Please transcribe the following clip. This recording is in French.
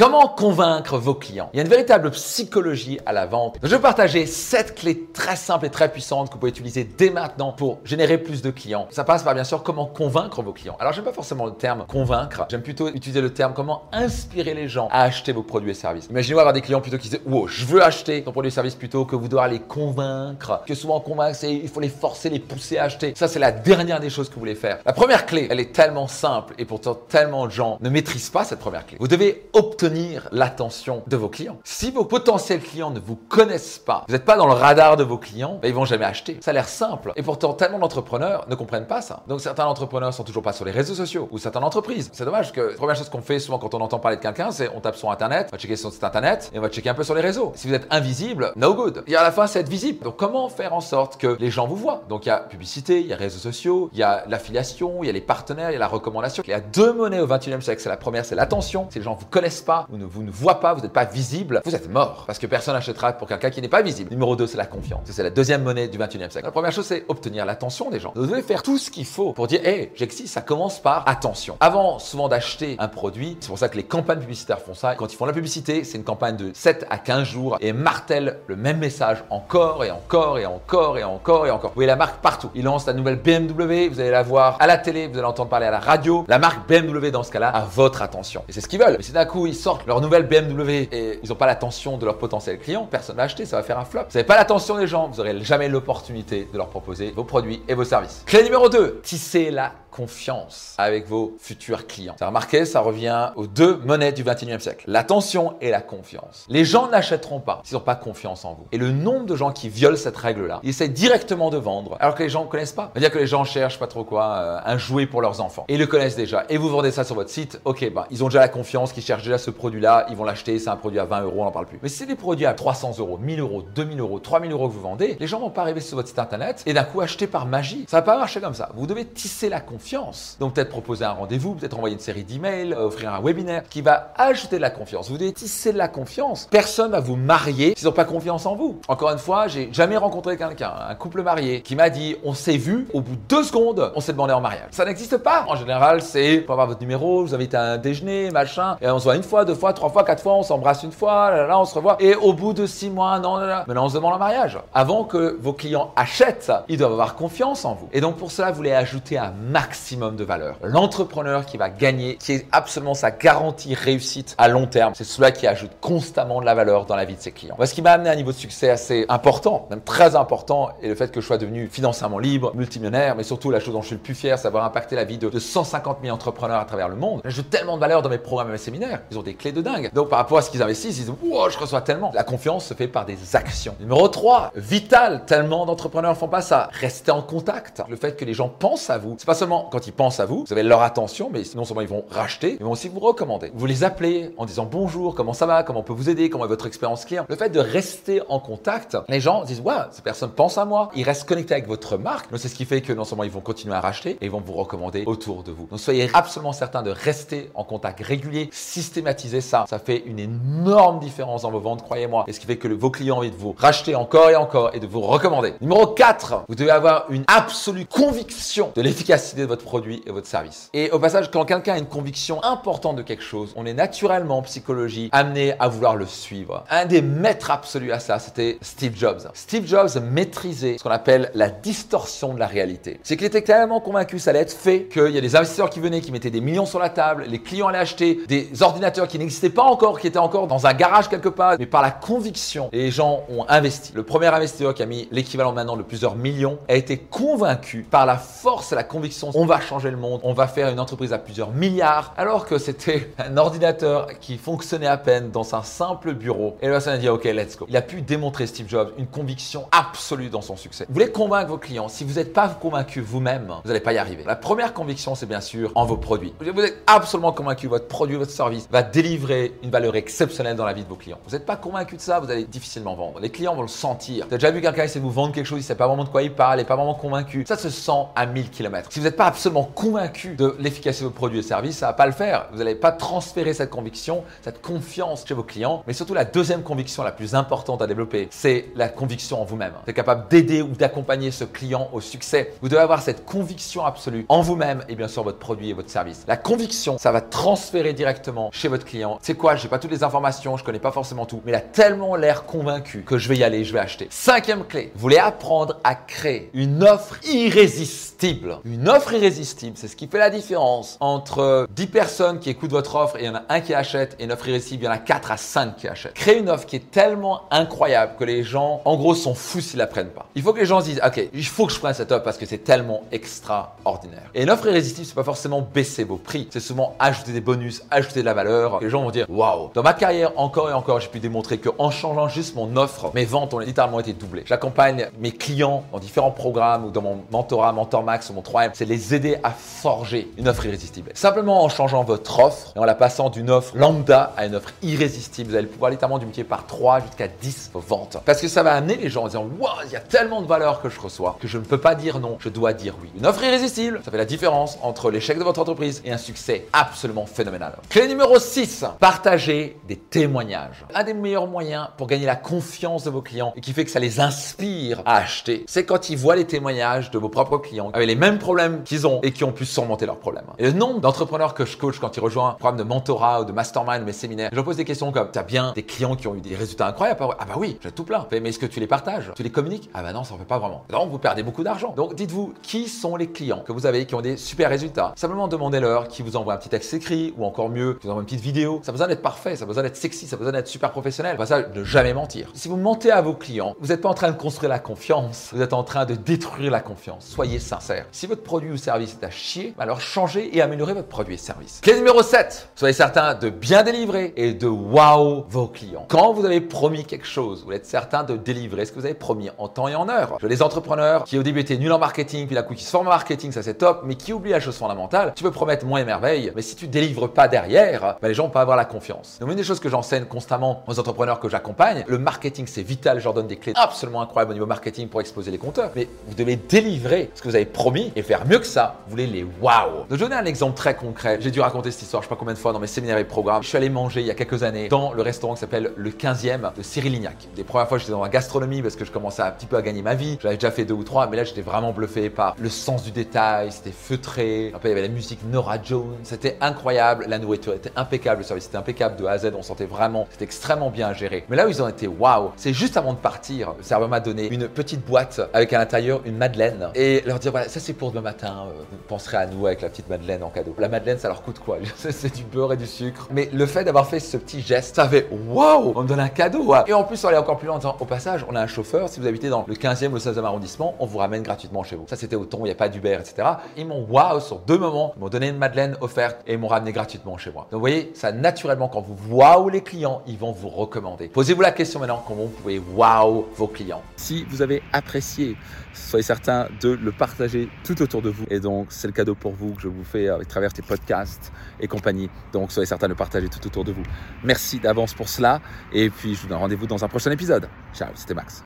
Comment convaincre vos clients? Il y a une véritable psychologie à la vente. Je vais partager 7 clés très simples et très puissantes que vous pouvez utiliser dès maintenant pour générer plus de clients. Ça passe par bien sûr comment convaincre vos clients. Alors j'aime pas forcément le terme convaincre, j'aime plutôt utiliser le terme comment inspirer les gens à acheter vos produits et services. Imaginez-vous avoir des clients plutôt qui disent wow, je veux acheter ton produit et service plutôt que vous devoir les convaincre. Que souvent convaincre, il faut les forcer, les pousser à acheter. Ça c'est la dernière des choses que vous voulez faire. La première clé, elle est tellement simple et pourtant tellement de gens ne maîtrisent pas cette première clé. Vous devez obtenir l'attention de vos clients. Si vos potentiels clients ne vous connaissent pas, vous n'êtes pas dans le radar de vos clients, ben, ils vont jamais acheter. Ça a l'air simple. Et pourtant, tellement d'entrepreneurs ne comprennent pas ça. Donc certains entrepreneurs sont toujours pas sur les réseaux sociaux ou certaines entreprises. C'est dommage que la première chose qu'on fait souvent quand on entend parler de quelqu'un, c'est on tape sur Internet, on va checker son site Internet et on va checker un peu sur les réseaux. Si vous êtes invisible, no good. Et à la fin, c'est être visible. Donc comment faire en sorte que les gens vous voient? Donc il y a publicité, il y a réseaux sociaux, il y a l'affiliation, il y a les partenaires, il y a la recommandation. Il y a deux monnaies au 21e siècle. C'est la première, c'est l'attention. Si les gens vous connaissent pas ou ne vous ne voient pas, vous n'êtes pas visible, vous êtes mort parce que personne n'achètera pour quelqu'un qui n'est pas visible. Numéro 2, c'est la confiance. C'est la deuxième monnaie du 21e siècle. La première chose, c'est obtenir l'attention des gens. Vous devez faire tout ce qu'il faut pour dire, hey, j'existe, ça commence par attention. Avant souvent d'acheter un produit, c'est pour ça que les campagnes publicitaires font ça. Quand ils font la publicité, c'est une campagne de 7 à 15 jours et martèlent le même message encore et encore et encore et encore et encore. Vous voyez la marque partout. Ils lancent la nouvelle BMW, vous allez la voir à la télé, vous allez entendre parler à la radio. La marque BMW dans ce cas-là a votre attention. Et c'est ce qu'ils veulent. Mais si d'un coup ils sortent leur nouvelle BMW et ils n'ont pas l'attention de leur potentiel client, personne va acheter, ça va faire un flop. Vous n'avez pas l'attention des gens, vous n'aurez jamais l'opportunité de leur proposer vos produits et vos services. Clé numéro 2, tisser la confiance avec vos futurs clients. Ça remarqué, ça revient aux deux monnaies du 21e siècle. L'attention et la confiance. Les gens n'achèteront pas s'ils n'ont pas confiance en vous. Et le nombre de gens qui violent cette règle-là, ils essaient directement de vendre alors que les gens ne connaissent pas. C'est-à-dire que les gens cherchent pas trop quoi, euh, un jouet pour leurs enfants. Et ils le connaissent déjà. Et vous vendez ça sur votre site, ok, bah, ils ont déjà la confiance, qu'ils cherchent déjà ce produit-là, ils vont l'acheter, c'est un produit à 20 euros, on n'en parle plus. Mais si c'est des produits à 300 euros, 1000 euros, 2000 euros, 3000 euros que vous vendez, les gens vont pas arriver sur votre site internet et d'un coup acheter par magie. Ça va pas marcher comme ça. Vous devez tisser la confiance. Donc peut-être proposer un rendez-vous, peut-être envoyer une série d'emails, euh, offrir un webinaire qui va ajouter de la confiance. Vous devez tisser de la confiance. Personne va vous marier s'ils n'ont pas confiance en vous. Encore une fois, j'ai jamais rencontré quelqu'un, un couple marié, qui m'a dit on s'est vu, au bout de deux secondes, on s'est demandé en mariage. Ça n'existe pas. En général, c'est pour avoir votre numéro, vous invite à un déjeuner, machin, et on se voit une fois, deux fois, trois fois, quatre fois, on s'embrasse une fois, là, là, on se revoit. Et au bout de six mois, non, là, là, maintenant on se demande en mariage. Avant que vos clients achètent, ils doivent avoir confiance en vous. Et donc pour cela, vous voulez ajouter un maximum de valeur. L'entrepreneur qui va gagner, qui est absolument sa garantie réussite à long terme, c'est celui qui ajoute constamment de la valeur dans la vie de ses clients. Ce qui m'a amené à un niveau de succès assez important, même très important, et le fait que je sois devenu financièrement libre, multimillionnaire, mais surtout la chose dont je suis le plus fier, c'est d'avoir impacté la vie de, de 150 000 entrepreneurs à travers le monde. J'ajoute tellement de valeur dans mes programmes et mes séminaires. Ils ont des clés de dingue. Donc par rapport à ce qu'ils investissent, ils disent wow, je reçois tellement. La confiance se fait par des actions. Numéro 3, vital. Tellement d'entrepreneurs font pas ça. Restez en contact. Le fait que les gens pensent à vous, c'est pas seulement quand ils pensent à vous, vous avez leur attention, mais non seulement ils vont racheter, ils vont aussi vous recommander. Vous les appelez en disant bonjour, comment ça va, comment on peut vous aider, comment est votre expérience client. Le fait de rester en contact, les gens disent ouais, ces personnes pensent à moi, ils restent connectés avec votre marque. Donc c'est ce qui fait que non seulement ils vont continuer à racheter, et ils vont vous recommander autour de vous. Donc soyez absolument certain de rester en contact régulier, systématiser ça. Ça fait une énorme différence dans vos ventes, croyez-moi. Et ce qui fait que vos clients ont envie de vous racheter encore et encore et de vous recommander. Numéro 4, vous devez avoir une absolue conviction de l'efficacité de votre produit et votre service. Et au passage, quand quelqu'un a une conviction importante de quelque chose, on est naturellement en psychologie amené à vouloir le suivre. Un des maîtres absolus à ça, c'était Steve Jobs. Steve Jobs maîtrisait ce qu'on appelle la distorsion de la réalité. C'est qu'il était tellement convaincu ça allait être fait qu'il y a des investisseurs qui venaient, qui mettaient des millions sur la table, les clients allaient acheter des ordinateurs qui n'existaient pas encore, qui étaient encore dans un garage quelque part, mais par la conviction, les gens ont investi. Le premier investisseur qui a mis l'équivalent maintenant de plusieurs millions a été convaincu par la force et la conviction, on va changer le monde, on va faire une entreprise à plusieurs milliards, alors que c'était un ordinateur qui fonctionnait à peine dans un simple bureau. Et la personne a dit, OK, let's go. Il a pu démontrer, Steve Jobs, une conviction absolue dans son succès. Vous voulez convaincre vos clients. Si vous n'êtes pas convaincu vous-même, vous n'allez pas y arriver. La première conviction, c'est bien sûr en vos produits. Vous êtes absolument convaincu votre produit, votre service va délivrer une valeur exceptionnelle dans la vie de vos clients. Vous n'êtes pas convaincu de ça, vous allez difficilement vendre. Les clients vont le sentir. Vous avez déjà vu quelqu'un essayer de vous vendre quelque chose, il ne sait pas vraiment de quoi il parle, il n'est pas vraiment convaincu. Ça se sent à 1000 km. Absolument convaincu de l'efficacité de vos produits et services, ça va pas le faire. Vous n'allez pas transférer cette conviction, cette confiance chez vos clients. Mais surtout, la deuxième conviction la plus importante à développer, c'est la conviction en vous-même. Vous êtes capable d'aider ou d'accompagner ce client au succès. Vous devez avoir cette conviction absolue en vous-même et bien sûr votre produit et votre service. La conviction, ça va transférer directement chez votre client. C'est quoi? J'ai pas toutes les informations, je connais pas forcément tout, mais il a tellement l'air convaincu que je vais y aller, je vais acheter. Cinquième clé, vous voulez apprendre à créer une offre irrésistible. Une offre irrésistible, c'est ce qui fait la différence entre 10 personnes qui écoutent votre offre et il y en a un qui achète et une offre irrésistible, il y en a 4 à 5 qui achètent. Créer une offre qui est tellement incroyable que les gens, en gros, sont fous s'ils la prennent pas. Il faut que les gens se disent, OK, il faut que je prenne cette offre parce que c'est tellement extraordinaire. Et une offre irrésistible, c'est pas forcément baisser vos prix, c'est souvent ajouter des bonus, ajouter de la valeur. Les gens vont dire, waouh, dans ma carrière, encore et encore, j'ai pu démontrer qu'en changeant juste mon offre, mes ventes ont littéralement été doublées. J'accompagne mes clients dans différents programmes ou dans mon mentorat, Mentor Max ou mon 3M, c'est les aider à forger une offre irrésistible. Simplement en changeant votre offre et en la passant d'une offre lambda à une offre irrésistible, vous allez pouvoir littéralement multiplier par 3 jusqu'à 10 vos ventes. Parce que ça va amener les gens en disant, waouh, il y a tellement de valeur que je reçois que je ne peux pas dire non, je dois dire oui. Une offre irrésistible, ça fait la différence entre l'échec de votre entreprise et un succès absolument phénoménal. Clé numéro 6, partagez des témoignages. Un des meilleurs moyens pour gagner la confiance de vos clients et qui fait que ça les inspire à acheter, c'est quand ils voient les témoignages de vos propres clients avec les mêmes problèmes qu'ils ont et qui ont pu surmonter leurs problèmes. Et le nombre d'entrepreneurs que je coach quand ils rejoignent un programme de mentorat ou de mastermind, mes séminaires, je leur pose des questions comme, t'as bien des clients qui ont eu des résultats incroyables? Ah bah oui, j'ai tout plein. Mais est-ce que tu les partages? Tu les communiques? Ah bah non, ça en fait pas vraiment. Donc vous perdez beaucoup d'argent. Donc dites-vous, qui sont les clients que vous avez qui ont des super résultats? Simplement demandez-leur qui vous envoie un petit texte écrit ou encore mieux, qui vous envoie une petite vidéo. Ça a besoin d'être parfait, ça a besoin d'être sexy, ça a besoin d'être super professionnel. Pas ça, de jamais mentir. Si vous mentez à vos clients, vous n'êtes pas en train de construire la confiance, vous êtes en train de détruire la confiance. Soyez sincère. Si votre produit ou service est à chier, alors changez et améliorez votre produit et service. Clé numéro 7. Soyez certain de bien délivrer et de wow vos clients. Quand vous avez promis quelque chose, vous êtes certain de délivrer ce que vous avez promis en temps et en heure. Je les entrepreneurs qui au début étaient nuls en marketing, puis d'un coup qui se forment en marketing, ça c'est top, mais qui oublient la chose fondamentale. Tu peux promettre moins et merveille, mais si tu délivres pas derrière, bah les gens vont pas avoir la confiance. Donc une des choses que j'enseigne constamment aux entrepreneurs que j'accompagne, le marketing c'est vital, je leur donne des clés absolument incroyables au niveau marketing pour exploser les compteurs, mais vous devez délivrer ce que vous avez promis et faire mieux que ça. Vous voulez les wow. Donc je vais donner un exemple très concret. J'ai dû raconter cette histoire, je sais pas combien de fois dans mes séminaires et programmes. Je suis allé manger il y a quelques années dans le restaurant qui s'appelle le 15e de Cyril Lignac. Des premières fois j'étais dans la gastronomie parce que je commençais un petit peu à gagner ma vie. J'avais déjà fait deux ou trois, mais là j'étais vraiment bluffé par le sens du détail, c'était feutré. Après il y avait la musique Nora Jones, c'était incroyable. La nourriture était impeccable, le service était impeccable de A à Z, on sentait vraiment, c'était extrêmement bien géré. Mais là où ils ont été waouh, c'est juste avant de partir, le serveur m'a donné une petite boîte avec à l'intérieur une madeleine et leur dire voilà, ça c'est pour demain matin, vous penserez à nous avec la petite madeleine en cadeau. La madeleine ça leur coûte quoi? C'est du beurre et du sucre. Mais le fait d'avoir fait ce petit geste, ça fait waouh, on me donne un cadeau. Et en plus on allait encore plus loin en disant au passage, on a un chauffeur, si vous habitez dans le 15e ou le 16e arrondissement, on vous ramène gratuitement chez vous. Ça c'était au ton, il n'y a pas d'Uber, etc. Ils m'ont waouh sur deux moments, ils m'ont donné une madeleine offerte et ils m'ont ramené gratuitement chez moi. Donc vous voyez, ça naturellement quand vous waouh les clients, ils vont vous recommander. Posez-vous la question maintenant comment vous pouvez waouh vos clients. Si vous avez apprécié, soyez certain de le partager tout autour de vous. Et donc c'est le cadeau pour vous que je vous fais à travers tes podcasts et compagnie. Donc soyez certain de partager tout autour de vous. Merci d'avance pour cela et puis je vous donne rendez-vous dans un prochain épisode. Ciao, c'était Max.